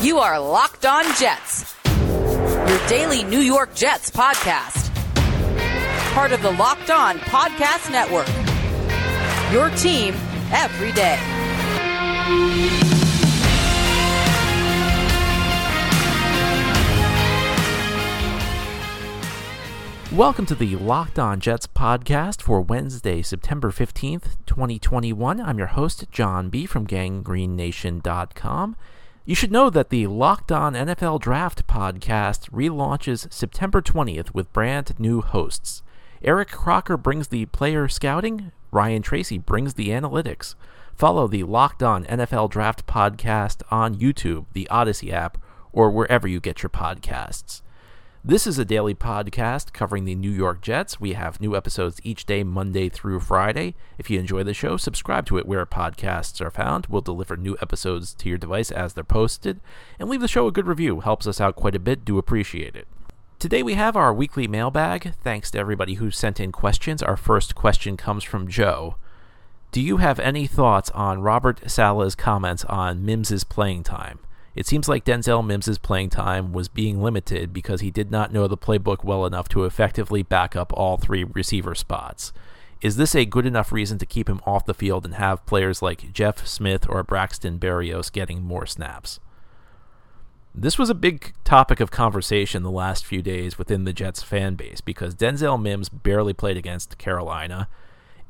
You are Locked On Jets, your daily New York Jets podcast. Part of the Locked On Podcast Network. Your team every day. Welcome to the Locked On Jets podcast for Wednesday, September 15th, 2021. I'm your host, John B. from GangGreenNation.com. You should know that the Locked On NFL Draft podcast relaunches September 20th with brand new hosts. Eric Crocker brings the player scouting, Ryan Tracy brings the analytics. Follow the Locked On NFL Draft podcast on YouTube, the Audacy app, or wherever you get your podcasts. This is a daily podcast covering the New York Jets. We have new episodes each day, Monday through Friday. If you enjoy the show, subscribe to it where podcasts are found. We'll deliver new episodes to your device as they're posted. And leave the show a good review. Helps us out quite a bit. Do appreciate it. Today we have our weekly mailbag. Thanks to everybody who sent in questions. Our first question comes from Joe. Do you have any thoughts on Robert Saleh's comments on Mims's playing time? It seems like Denzel Mims's playing time was being limited because he did not know the playbook well enough to effectively back up all three receiver spots. Is this a good enough reason to keep him off the field and have players like Jeff Smith or Braxton Berrios getting more snaps? This was a big topic of conversation the last few days within the Jets fan base because Denzel Mims barely played against Carolina.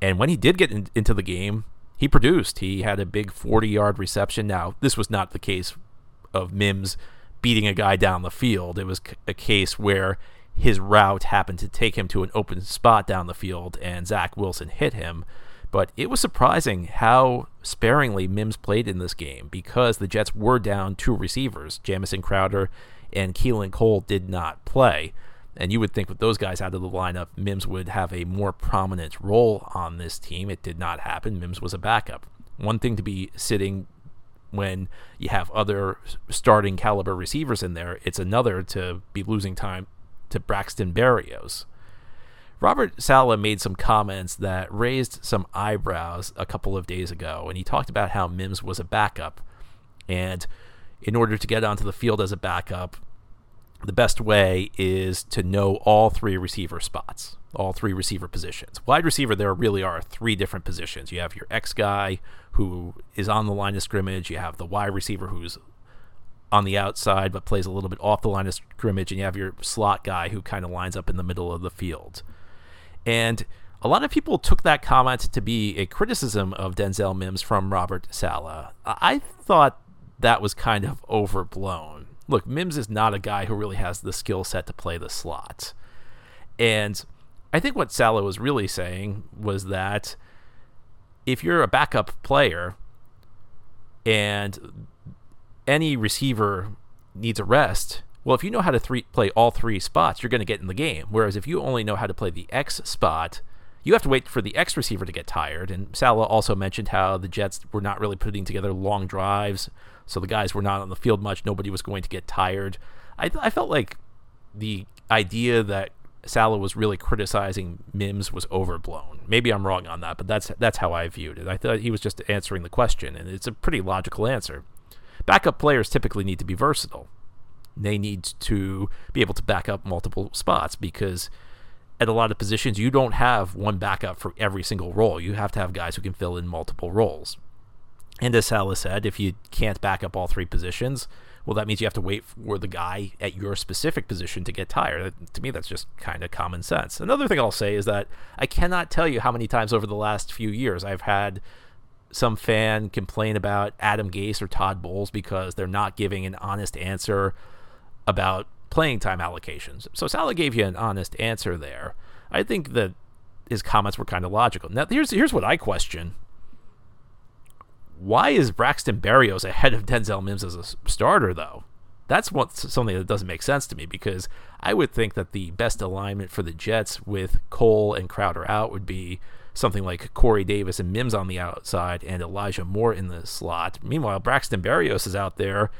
And when he did get in, into the game, he produced. He had a big 40 yard reception. Now, this was not the case of Mims beating a guy down the field. It was a case where his route happened to take him to an open spot down the field and Zach Wilson hit him. But it was surprising how sparingly Mims played in this game because the Jets were down two receivers. Jamison Crowder and Keelan Cole did not play. And you would think with those guys out of the lineup, Mims would have a more prominent role on this team. It did not happen. Mims was a backup. One thing to be sitting when you have other starting caliber receivers in there, it's another to be losing time to Braxton Berrios. Robert Saleh made some comments that raised some eyebrows a couple of days ago, and he talked about how Mims was a backup. And in order to get onto the field as a backup, the best way is to know all three receiver spots, all three receiver positions. Wide receiver, there really are three different positions. You have your X guy who is on the line of scrimmage, you have the wide receiver who's on the outside but plays a little bit off the line of scrimmage, and you have your slot guy who kind of lines up in the middle of the field. And a lot of people took that comment to be a criticism of Denzel Mims from Robert Saleh. I thought that was kind of overblown look, Mims is not a guy who really has the skill set to play the slot. And I think what Saleh was really saying was that if you're a backup player and any receiver needs a rest, well, if you know how to three, play all three spots, you're going to get in the game. Whereas if you only know how to play the X spot, you have to wait for the X receiver to get tired. And Saleh also mentioned how the Jets were not really putting together long drives so the guys were not on the field much. Nobody was going to get tired. I, I felt like the idea that Saleh was really criticizing Mims was overblown. Maybe I'm wrong on that, but that's that's how I viewed it. I thought he was just answering the question, and it's a pretty logical answer. Backup players typically need to be versatile. They need to be able to back up multiple spots because at a lot of positions you don't have one backup for every single role. You have to have guys who can fill in multiple roles. And as Saleh said, if you can't back up all three positions, well, that means you have to wait for the guy at your specific position to get tired. To me, that's just kind of common sense. Another thing I'll say is that I cannot tell you how many times over the last few years I've had some fan complain about Adam Gase or Todd Bowles because they're not giving an honest answer about playing time allocations. So Saleh gave you an honest answer there. I think that his comments were kind of logical. Now, here's here's what I question why is Braxton Berrios ahead of Denzel Mims as a starter, though? That's what, something that doesn't make sense to me because I would think that the best alignment for the Jets with Cole and Crowder out would be something like Corey Davis and Mims on the outside and Elijah Moore in the slot. Meanwhile, Braxton Berrios is out there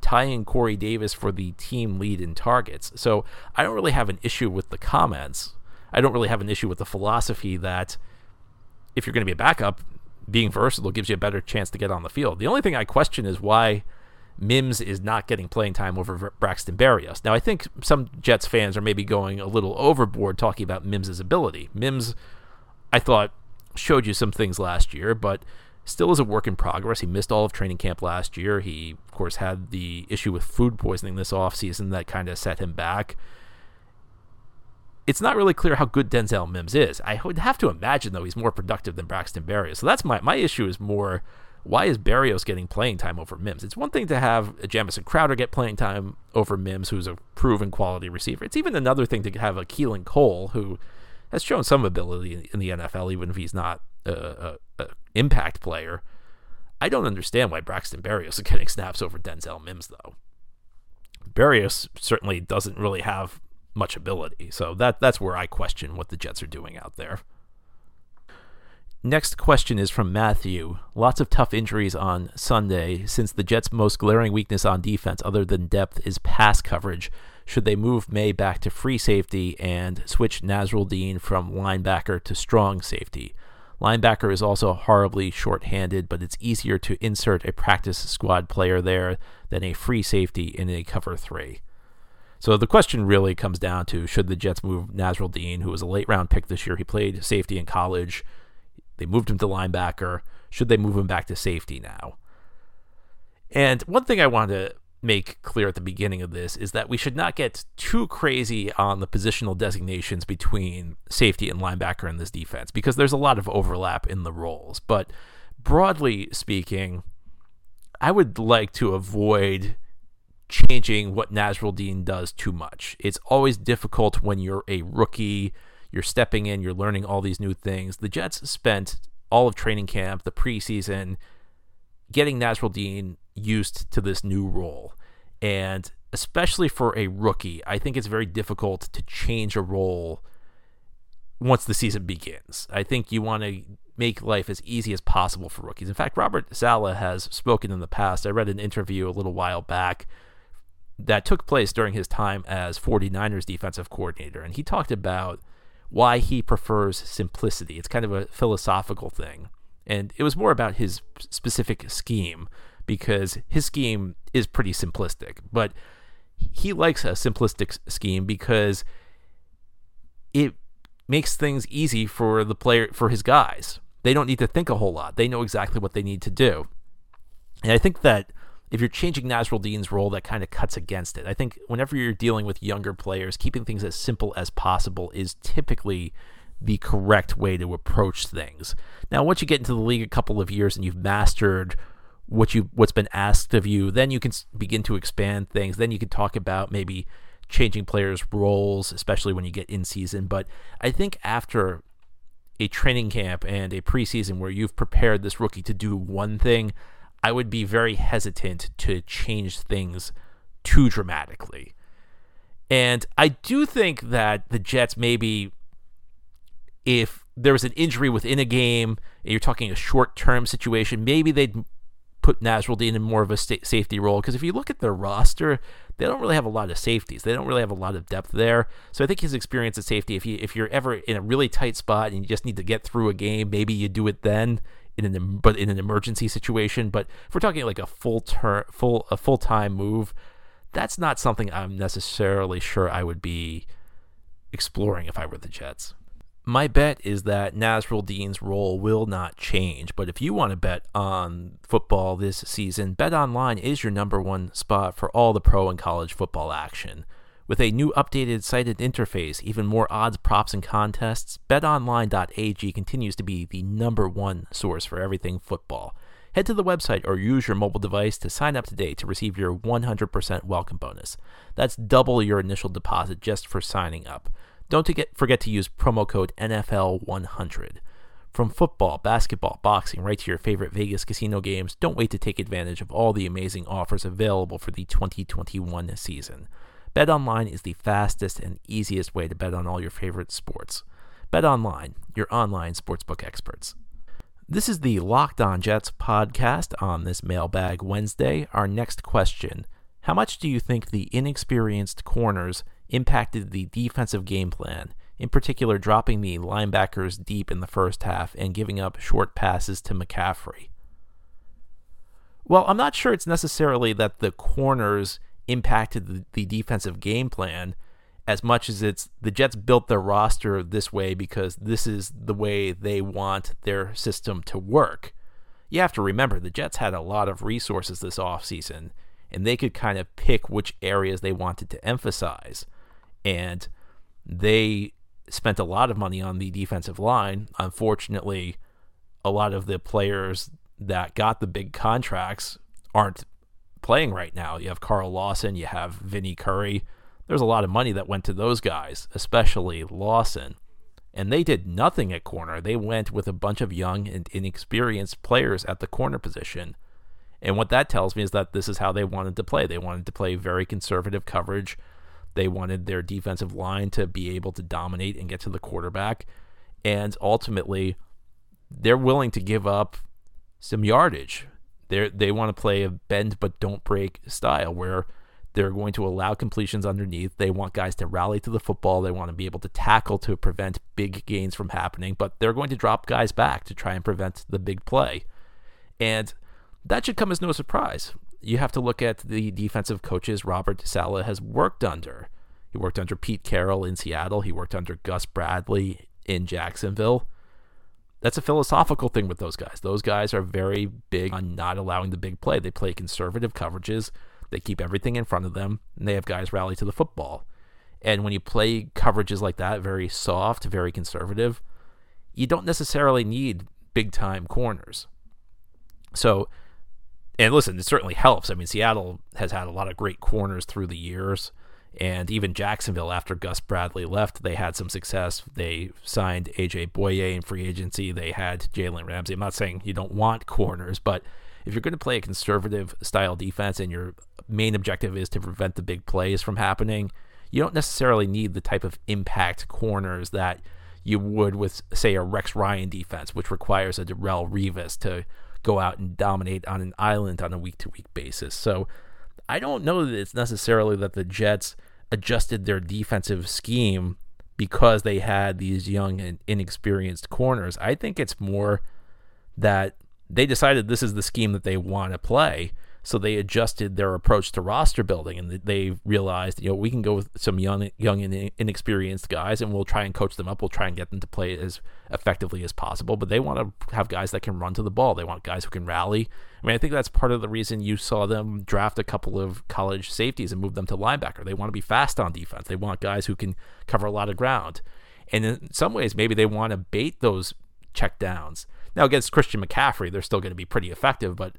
tying Corey Davis for the team lead in targets. So I don't really have an issue with the comments. I don't really have an issue with the philosophy that if you're going to be a backup, being versatile gives you a better chance to get on the field. The only thing I question is why Mims is not getting playing time over Braxton Berrios. Now, I think some Jets fans are maybe going a little overboard talking about Mims's ability. Mims, I thought, showed you some things last year, but still is a work in progress. He missed all of training camp last year. He, of course, had the issue with food poisoning this offseason that kind of set him back. It's not really clear how good Denzel Mims is. I would have to imagine, though, he's more productive than Braxton Berrios. So that's my, my issue is more why is Berrios getting playing time over Mims? It's one thing to have Jamison Crowder get playing time over Mims, who's a proven quality receiver. It's even another thing to have a Keelan Cole, who has shown some ability in the NFL, even if he's not a, impact player. I don't understand why Braxton Berrios is getting snaps over Denzel Mims, though. Berrios certainly doesn't really have much ability, so that that's where I question what the Jets are doing out there. Next question is from Matthew. Lots of tough injuries on Sunday. Since the Jets' most glaring weakness on defense, other than depth, is pass coverage, should they move Maye back to free safety and switch Nasirildeen from linebacker to strong safety? Linebacker is also horribly short-handed, but it's easier to insert a practice squad player there than a free safety in a cover three. So the question really comes down to should the Jets move Nasirildeen, who was a late round pick this year? He played safety in college. They moved him to linebacker. Should they move him back to safety now? And one thing I want to make clear at the beginning of this is that we should not get too crazy on the positional designations between safety and linebacker in this defense because there's a lot of overlap in the roles. But broadly speaking, I would like to avoid changing what Nasirildeen does too much. It's always difficult when you're a rookie you're stepping in, you're learning all these new things. The Jets spent all of training camp, the preseason, getting Nasirildeen used to this new role. And especially for a rookie, I think it's very difficult to change a role once the season begins. I think you want to make life as easy as possible for rookies. In fact, Robert Saleh has spoken in the past. I read an interview a little while back that took place during his time as 49ers defensive coordinator, and he talked about why he prefers simplicity. It's kind of a philosophical thing. And it was more about his specific scheme because his scheme is pretty simplistic. But he likes a simplistic scheme because it makes things easy for the player for his guys. They don't need to think a whole lot. They know exactly what they need to do. And I think that if you're changing Nasirildeen's role, that kind of cuts against it. I think whenever you're dealing with younger players, keeping things as simple as possible is typically the correct way to approach things. Now, once you get into the league a couple of years and you've mastered what you what's been asked of you, then you can begin to expand things. Then you can talk about maybe changing players' roles, especially when you get in season. But I think after a training camp and a preseason where you've prepared this rookie to do one thing, I would be very hesitant to change things too dramatically. And I do think that the Jets maybe if there was an injury within a game and you're talking a short term situation, maybe they'd put Nasirildeen in more of a safety role. Because if you look at their roster, they don't really have a lot of safeties. They don't really have a lot of depth there. So I think his experience at safety, if you if you're ever in a really tight spot and you just need to get through a game, maybe you do it then in an but in an emergency situation. But if we're talking like a full turn, full a full time move, that's not something I'm necessarily sure I would be exploring if I were the Jets. My bet is that Nasirildeen's role will not change, but if you want to bet on football this season, Bet Online is your number one spot for all the pro and college football action. With a new updated and interface, even more odds, props, and contests, betonline.ag continues to be the number one source for everything football. Head to the website or use your mobile device to sign up today to receive your 100% welcome bonus. That's double your initial deposit just for signing up. Don't forget to use promo code NFL100. From football, basketball, boxing, right to your favorite Vegas casino games, don't wait to take advantage of all the amazing offers available for the 2021 season. BetOnline is the fastest and easiest way to bet on all your favorite sports. BetOnline, your online sportsbook experts. This is the Locked On Jets podcast on this Mailbag Wednesday. Our next question How much do you think the inexperienced corners impacted the defensive game plan, in particular, dropping the linebackers deep in the first half and giving up short passes to McCaffrey? Well, I'm not sure it's necessarily that the corners impacted the, the defensive game plan as much as it's the Jets built their roster this way because this is the way they want their system to work. You have to remember the Jets had a lot of resources this offseason and they could kind of pick which areas they wanted to emphasize. And they spent a lot of money on the defensive line. Unfortunately, a lot of the players that got the big contracts aren't playing right now. You have Carl Lawson, you have Vinny Curry. There's a lot of money that went to those guys, especially Lawson. And they did nothing at corner. They went with a bunch of young and inexperienced players at the corner position. And what that tells me is that this is how they wanted to play. They wanted to play very conservative coverage. They wanted their defensive line to be able to dominate and get to the quarterback. And ultimately, they're willing to give up some yardage they they want to play a bend but don't break style where they're going to allow completions underneath. They want guys to rally to the football. They want to be able to tackle to prevent big gains from happening, but they're going to drop guys back to try and prevent the big play. And that should come as no surprise. You have to look at the defensive coaches Robert Saleh has worked under. He worked under Pete Carroll in Seattle. He worked under Gus Bradley in Jacksonville that's a philosophical thing with those guys. Those guys are very big on not allowing the big play. They play conservative coverages. They keep everything in front of them, and they have guys rally to the football. And when you play coverages like that, very soft, very conservative, you don't necessarily need big time corners. So, and listen, it certainly helps. I mean, Seattle has had a lot of great corners through the years. And even Jacksonville, after Gus Bradley left, they had some success. They signed AJ Bouye in free agency. They had Jalen Ramsey. I'm not saying you don't want corners, but if you're going to play a conservative style defense and your main objective is to prevent the big plays from happening, you don't necessarily need the type of impact corners that you would with, say, a Rex Ryan defense, which requires a Darrelle Revis to go out and dominate on an island on a week to week basis. So I don't know that it's necessarily that the Jets adjusted their defensive scheme because they had these young and inexperienced corners. I think it's more that they decided this is the scheme that they want to play so they adjusted their approach to roster building, and they realized, you know, we can go with some young, young and inexperienced guys, and we'll try and coach them up. We'll try and get them to play as effectively as possible. But they want to have guys that can run to the ball. They want guys who can rally. I mean, I think that's part of the reason you saw them draft a couple of college safeties and move them to linebacker. They want to be fast on defense. They want guys who can cover a lot of ground. And in some ways, maybe they want to bait those check downs. Now, against Christian McCaffrey, they're still going to be pretty effective, but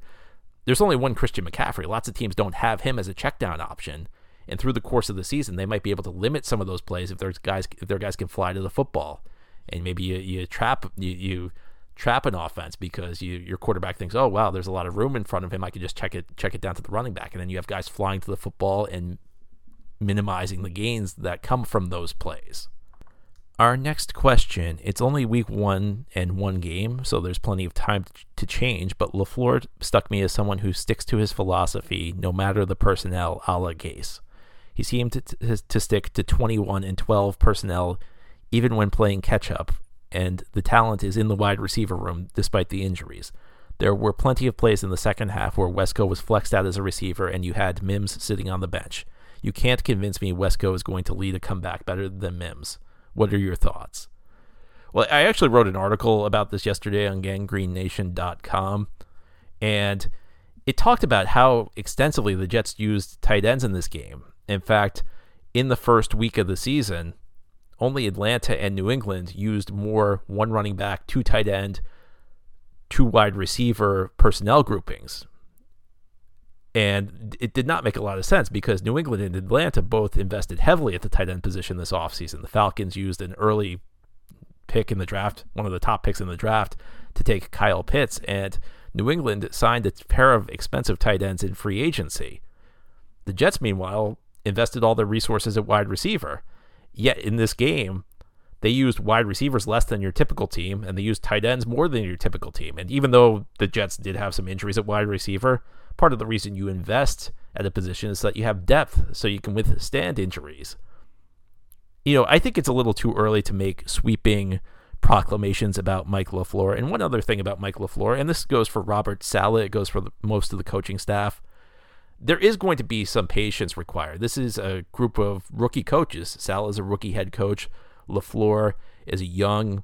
there's only one Christian McCaffrey. Lots of teams don't have him as a check down option. And through the course of the season, they might be able to limit some of those plays if there's guys if their guys can fly to the football. And maybe you, you trap you, you trap an offense because you your quarterback thinks, oh wow, there's a lot of room in front of him. I can just check it check it down to the running back, and then you have guys flying to the football and minimizing the gains that come from those plays. Our next question, it's only week one and one game, so there's plenty of time to change, but LaFleur stuck me as someone who sticks to his philosophy no matter the personnel a la Gase. He seemed to, to, stick to 21 and 12 personnel even when playing catch up, and the talent is in the wide receiver room despite the injuries. There were plenty of plays in the second half where Wesco was flexed out as a receiver and you had Mims sitting on the bench. You can't convince me Wesco is going to lead a comeback better than Mims. What are your thoughts? Well, I actually wrote an article about this yesterday on ganggreennation.com, and it talked about how extensively the Jets used tight ends in this game. In fact, in the first week of the season, only Atlanta and New England used more one running back, two tight end, two wide receiver personnel groupings. And it did not make a lot of sense because New England and Atlanta both invested heavily at the tight end position this offseason. The Falcons used an early pick in the draft, one of the top picks in the draft, to take Kyle Pitts, and New England signed a pair of expensive tight ends in free agency. The Jets, meanwhile, invested all their resources at wide receiver. Yet in this game, they used wide receivers less than your typical team, and they used tight ends more than your typical team. And even though the Jets did have some injuries at wide receiver, part of the reason you invest at a position is that you have depth so you can withstand injuries. You know, I think it's a little too early to make sweeping proclamations about Mike LaFleur. And one other thing about Mike LaFleur, and this goes for Robert Saleh, it goes for the, most of the coaching staff. There is going to be some patience required. This is a group of rookie coaches. Saleh is a rookie head coach. LaFleur is a young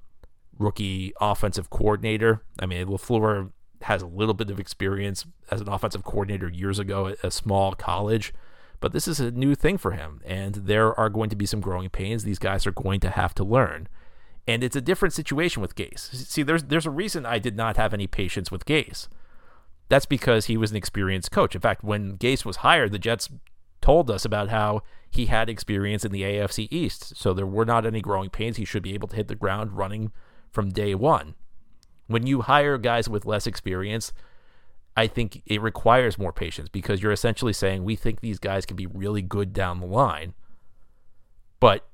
rookie offensive coordinator. I mean, LaFleur has a little bit of experience as an offensive coordinator years ago at a small college, but this is a new thing for him, and there are going to be some growing pains. These guys are going to have to learn. And it's a different situation with Gase. See, there's there's a reason I did not have any patience with Gase. That's because he was an experienced coach. In fact, when Gase was hired, the Jets told us about how he had experience in the AFC East. So there were not any growing pains. He should be able to hit the ground running from day one. When you hire guys with less experience, I think it requires more patience because you're essentially saying we think these guys can be really good down the line. But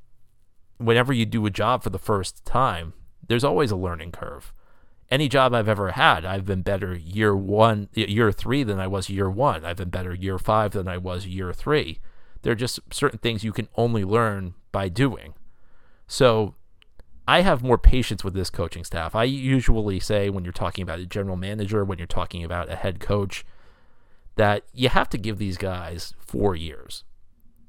whenever you do a job for the first time, there's always a learning curve. Any job I've ever had, I've been better year one, year three than I was year one. I've been better year five than I was year three. There are just certain things you can only learn by doing. So I have more patience with this coaching staff. I usually say when you're talking about a general manager, when you're talking about a head coach, that you have to give these guys four years.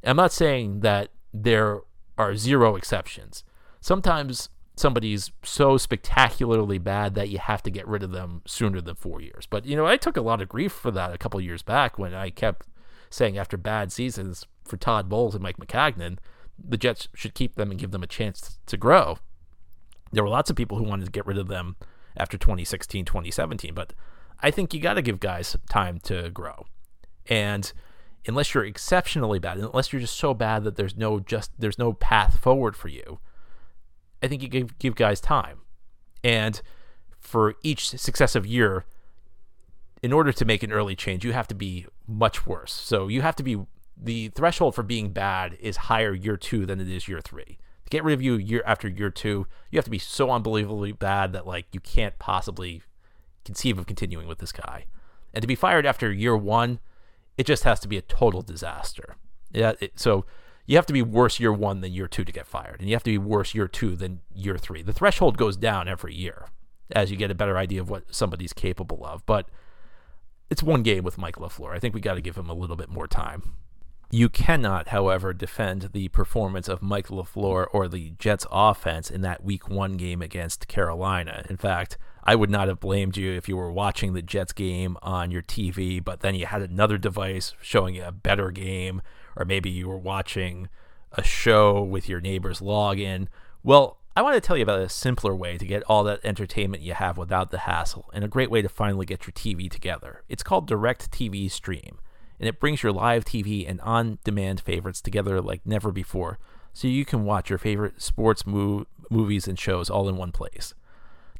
I'm not saying that there are zero exceptions. Sometimes somebody's so spectacularly bad that you have to get rid of them sooner than four years. But you know, I took a lot of grief for that a couple years back when I kept saying after bad seasons for Todd Bowles and Mike Maccagnan, the Jets should keep them and give them a chance to grow. There were lots of people who wanted to get rid of them after 2016, 2017, but I think you got to give guys time to grow. And unless you're exceptionally bad, unless you're just so bad that there's no just there's no path forward for you, I think you give give guys time. And for each successive year, in order to make an early change, you have to be much worse. So you have to be the threshold for being bad is higher year two than it is year three. Get rid of you year after year two, you have to be so unbelievably bad that like you can't possibly conceive of continuing with this guy. And to be fired after year one, it just has to be a total disaster. Yeah, it, so you have to be worse year one than year two to get fired, and you have to be worse year two than year three. The threshold goes down every year as you get a better idea of what somebody's capable of. But it's one game with Mike LaFleur. I think we got to give him a little bit more time. You cannot, however, defend the performance of Mike LaFleur or the Jets offense in that week one game against Carolina. In fact, I would not have blamed you if you were watching the Jets game on your TV, but then you had another device showing you a better game, or maybe you were watching a show with your neighbor's login. Well, I want to tell you about a simpler way to get all that entertainment you have without the hassle, and a great way to finally get your TV together. It's called DirecTV Stream, and it brings your live TV and on demand favorites together like never before, so you can watch your favorite sports mo- movies and shows all in one place.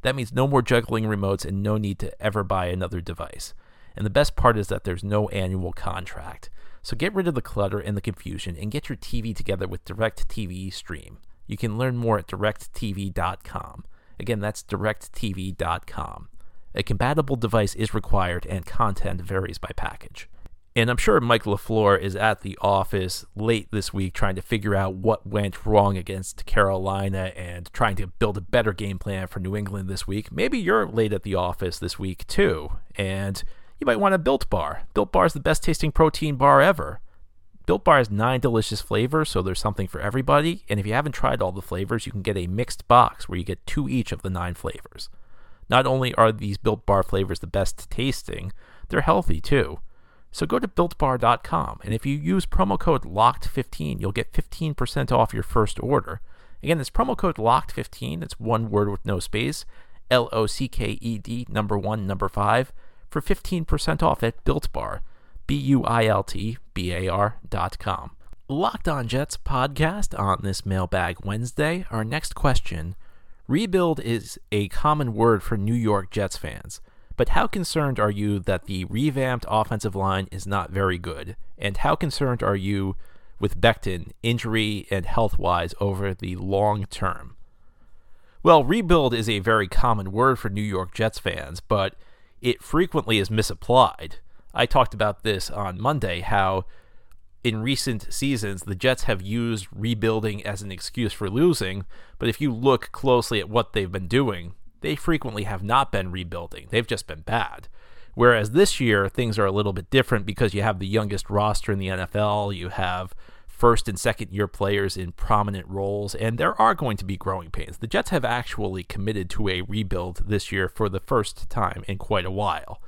That means no more juggling remotes and no need to ever buy another device. And the best part is that there's no annual contract. So get rid of the clutter and the confusion and get your TV together with DirecTV Stream. You can learn more at directv.com. Again, that's directv.com. A compatible device is required and content varies by package. And I'm sure Mike LaFleur is at the office late this week trying to figure out what went wrong against Carolina and trying to build a better game plan for New England this week. Maybe you're late at the office this week too, and you might want a Built Bar. Built Bar is the best tasting protein bar ever. Built Bar has nine delicious flavors, so there's something for everybody. And if you haven't tried all the flavors, you can get a mixed box where you get two each of the nine flavors. Not only are these Built Bar flavors the best tasting, they're healthy too. So go to builtbar.com, and if you use promo code LOCKED15, you'll get 15% off your first order. Again, this promo code LOCKED15, it's one word with no space, L O C K E D, number one, number five, for 15% off at BuiltBar, B U I L T B A R.com. Locked on Jets podcast on this Mailbag Wednesday. Our next question Rebuild is a common word for New York Jets fans. But how concerned are you that the revamped offensive line is not very good? And how concerned are you with Becton, injury and health wise, over the long term? Well, rebuild is a very common word for New York Jets fans, but it frequently is misapplied. I talked about this on Monday how in recent seasons, the Jets have used rebuilding as an excuse for losing, but if you look closely at what they've been doing, they frequently have not been rebuilding. They've just been bad. Whereas this year, things are a little bit different because you have the youngest roster in the NFL, you have first and second year players in prominent roles, and there are going to be growing pains. The Jets have actually committed to a rebuild this year for the first time in quite a while.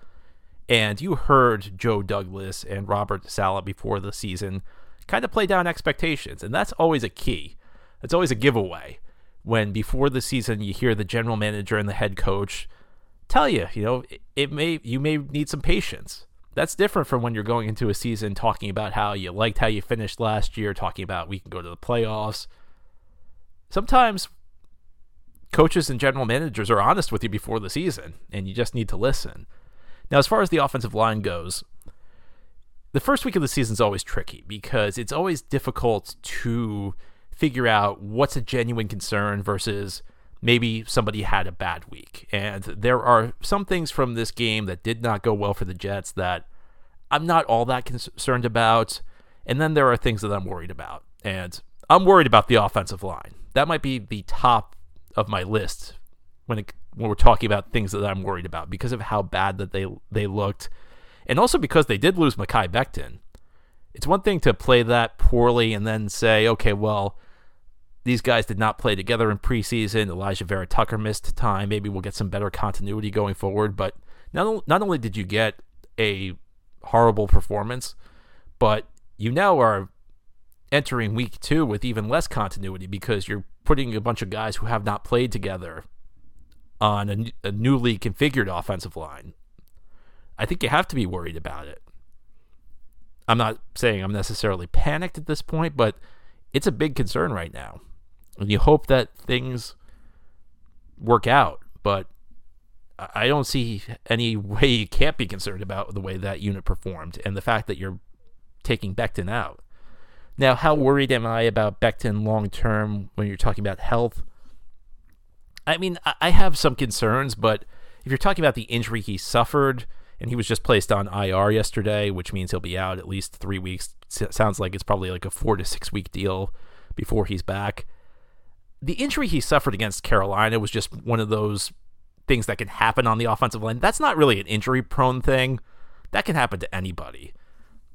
And you heard Joe Douglas and Robert Saleh before the season kind of play down expectations, and that's always a key. It's always a giveaway when before the season you hear the general manager and the head coach tell you, you know, it, it may you may need some patience that's different from when you're going into a season talking about how you liked how you finished last year, talking about we can go to the playoffs. Sometimes coaches and general managers are honest with you before the season, and you just need to listen. Now, as far as the offensive line goes, the first week of the season is always tricky because it's always difficult to figure out what's a genuine concern versus maybe somebody had a bad week. And there are some things from this game that did not go well for the Jets that I'm not all that concerned about. And then there are things that I'm worried about. And I'm worried about the offensive line. That might be the top of my list when it, when we're talking about things that I'm worried about because of how bad that they they looked, and also because they did lose Mekhi Becton. It's one thing to play that poorly and then say, okay, well, these guys did not play together in preseason. Alijah Vera Tucker missed time. Maybe we'll get some better continuity going forward. But not, not only did you get a horrible performance, but you now are entering week two with even less continuity because you're putting a bunch of guys who have not played together on a, a newly configured offensive line. I think you have to be worried about it. I'm not saying I'm necessarily panicked at this point, but it's a big concern right now and you hope that things work out. But I don't see any way you can't be concerned about the way that unit performed and the fact that you're taking Becton out. Now, how worried am I about Becton long term when you're talking about health? I mean, I have some concerns, but if you're talking about the injury he suffered, and he was just placed on IR yesterday, which means he'll be out at least three weeks. sounds like it's probably like a four to six week deal before he's back the injury he suffered against Carolina was just one of those things that can happen on the offensive line. That's not really an injury prone thing. That can happen to anybody.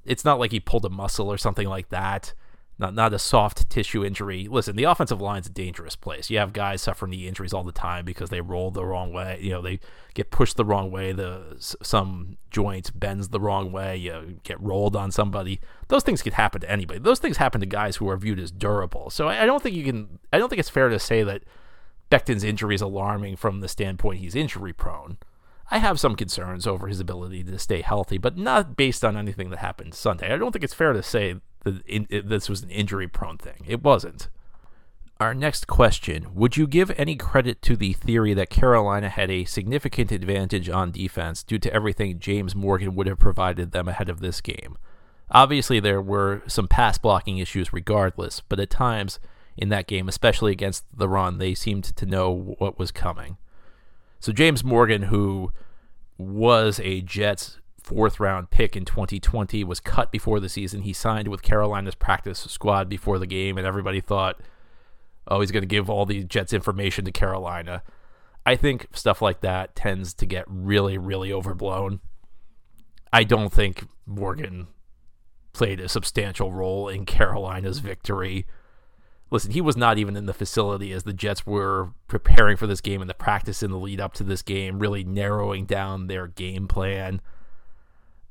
It's not like he pulled a muscle or something like that not not a soft tissue injury. Listen, the offensive line's a dangerous place. You have guys suffering knee injuries all the time because they roll the wrong way. You know, they get pushed the wrong way. The some joint bends the wrong way. You get rolled on somebody. Those things could happen to anybody. Those things happen to guys who are viewed as durable. So I, I don't think you can. I don't think it's fair to say that Becton's injury is alarming from the standpoint he's injury prone. I have some concerns over his ability to stay healthy, but not based on anything that happened Sunday. I don't think it's fair to say that this was an injury prone thing. It wasn't. Our next question Would you give any credit to the theory that Carolina had a significant advantage on defense due to everything James Morgan would have provided them ahead of this game? Obviously, there were some pass blocking issues regardless, but at times in that game, especially against the run, they seemed to know what was coming. So, James Morgan, who was a Jets fourth round pick in 2020, was cut before the season. He signed with Carolina's practice squad before the game, and everybody thought, oh, he's going to give all the Jets information to Carolina. I think stuff like that tends to get really, really overblown. I don't think Morgan played a substantial role in Carolina's victory. Listen, he was not even in the facility as the Jets were preparing for this game and the practice in the lead up to this game, really narrowing down their game plan.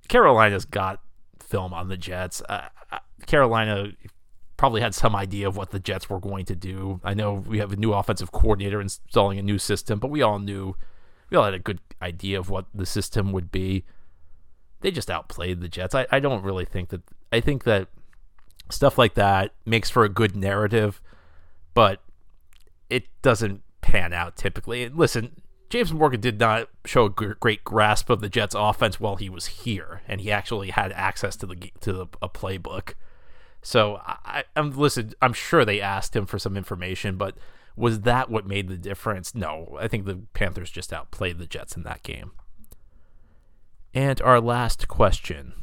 Carolina's got film on the Jets. Uh, uh, Carolina probably had some idea of what the Jets were going to do. I know we have a new offensive coordinator installing a new system, but we all knew, we all had a good idea of what the system would be. They just outplayed the Jets. I, I don't really think that, I think that stuff like that makes for a good narrative, but it doesn't pan out typically. And listen, James Morgan did not show a great grasp of the Jets' offense while he was here, and he actually had access to the to the, a playbook. So I, am um, listen. I'm sure they asked him for some information, but was that what made the difference? No, I think the Panthers just outplayed the Jets in that game. And our last question: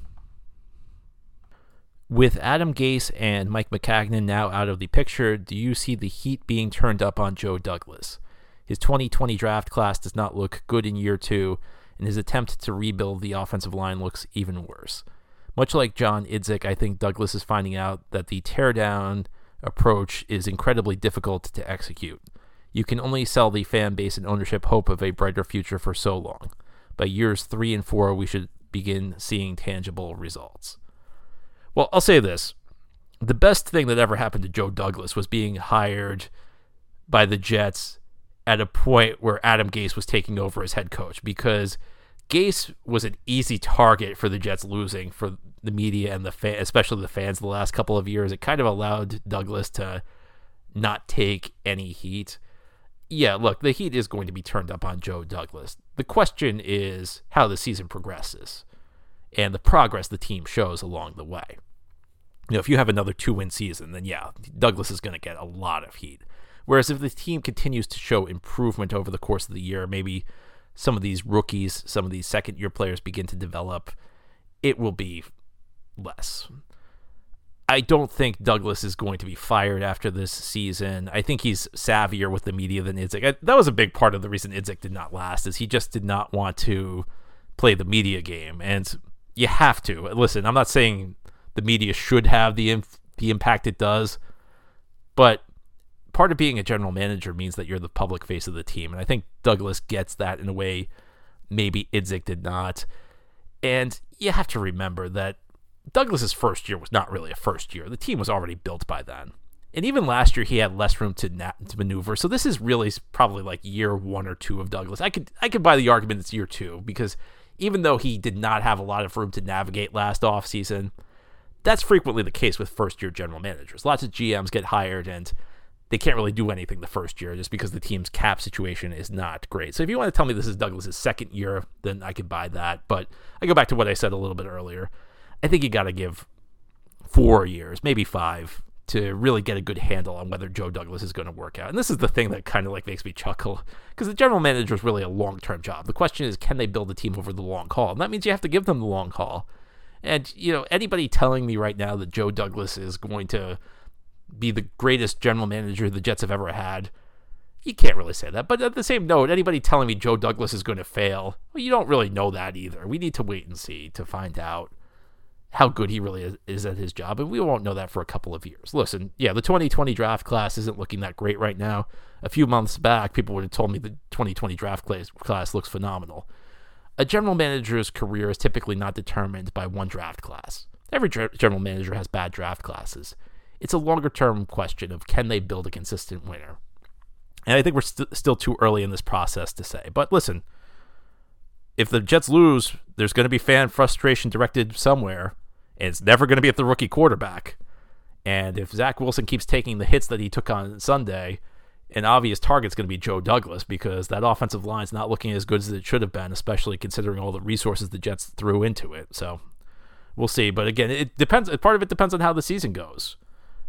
With Adam Gase and Mike Maccagnan now out of the picture, do you see the heat being turned up on Joe Douglas? His 2020 draft class does not look good in year two, and his attempt to rebuild the offensive line looks even worse. Much like John Idzik, I think Douglas is finding out that the teardown approach is incredibly difficult to execute. You can only sell the fan base and ownership hope of a brighter future for so long. By years three and four, we should begin seeing tangible results. Well, I'll say this. The best thing that ever happened to Joe Douglas was being hired by the Jets at a point where Adam Gase was taking over as head coach because Gase was an easy target for the Jets losing for the media and the fan, especially the fans the last couple of years. It kind of allowed Douglas to not take any heat. Yeah, look, the heat is going to be turned up on Joe Douglas. The question is how the season progresses and the progress the team shows along the way. You know, if you have another two win season, then yeah, Douglas is going to get a lot of heat. Whereas if the team continues to show improvement over the course of the year, maybe some of these rookies, some of these second year players begin to develop, it will be less. I don't think Douglas is going to be fired after this season. I think he's savvier with the media than Idzik. that was a big part of the reason Idzik did not last, is he just did not want to play the media game. And you have to listen. I'm not saying the media should have the inf- the impact it does, but part of being a general manager means that you're the public face of the team, and I think Douglas gets that in a way maybe Idzik did not. And you have to remember that Douglas's first year was not really a first year. The team was already built by then. And even last year, he had less room to, na- to maneuver. So this is really probably like year one or two of Douglas. I could I could buy the argument it's year two because even though he did not have a lot of room to navigate last offseason, that's frequently the case with first year general managers. Lots of GMs get hired and they can't really do anything the first year just because the team's cap situation is not great. So if you want to tell me this is Douglas's second year, then I could buy that. But I go back to what I said a little bit earlier. I think you got to give four years, maybe five, to really get a good handle on whether Joe Douglas is going to work out. And this is the thing that kind of like makes me chuckle because the general manager is really a long term job. The question is, can they build a team over the long haul? And that means you have to give them the long haul. And, you know, anybody telling me right now that Joe Douglas is going to be the greatest general manager the Jets have ever had, you can't really say that. But at the same note, anybody telling me Joe Douglas is going to fail, well, you don't really know that either. We need to wait and see to find out how good he really is, at his job, and we won't know that for a couple of years. Listen, yeah, the 2020 draft class isn't looking that great right now. A few months back, people would have told me the 2020 draft class, class looks phenomenal. A general manager's career is typically not determined by one draft class. Every general manager has bad draft classes. It's a longer term question of can they build a consistent winner. And I think we're st- still too early in this process to say. But listen, if the Jets lose, there's going to be fan frustration directed somewhere and it's never going to be at the rookie quarterback. And if Zach Wilson keeps taking the hits that he took on Sunday, an obvious target's going to be Joe Douglas because that offensive line's not looking as good as it should have been, especially considering all the resources the Jets threw into it. So we'll see. But again, it depends. Part of it depends on how the season goes.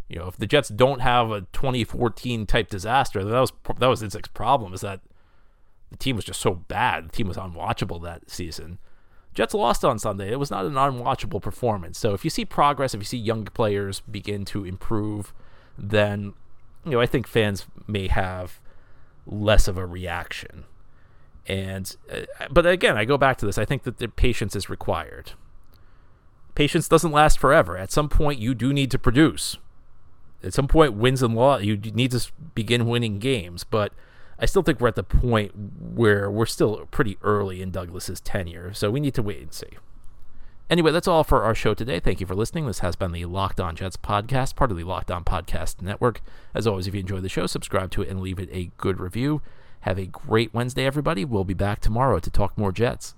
You know, if the Jets don't have a 2014 type disaster, that was that was Idzik's problem. Is that the team was just so bad. The team was unwatchable that season. Jets lost on Sunday. It was not an unwatchable performance. So if you see progress, if you see young players begin to improve, then you know I think fans may have less of a reaction. And uh, but again, I go back to this. I think that the patience is required. Patience doesn't last forever. At some point, you do need to produce. At some point, wins and loss, you need to begin winning games. But I still think we're at the point where we're still pretty early in Douglas's tenure, so we need to wait and see. Anyway, that's all for our show today. Thank you for listening. This has been the Locked On Jets podcast, part of the Locked On Podcast Network. As always, if you enjoy the show, subscribe to it and leave it a good review. Have a great Wednesday, everybody. We'll be back tomorrow to talk more Jets.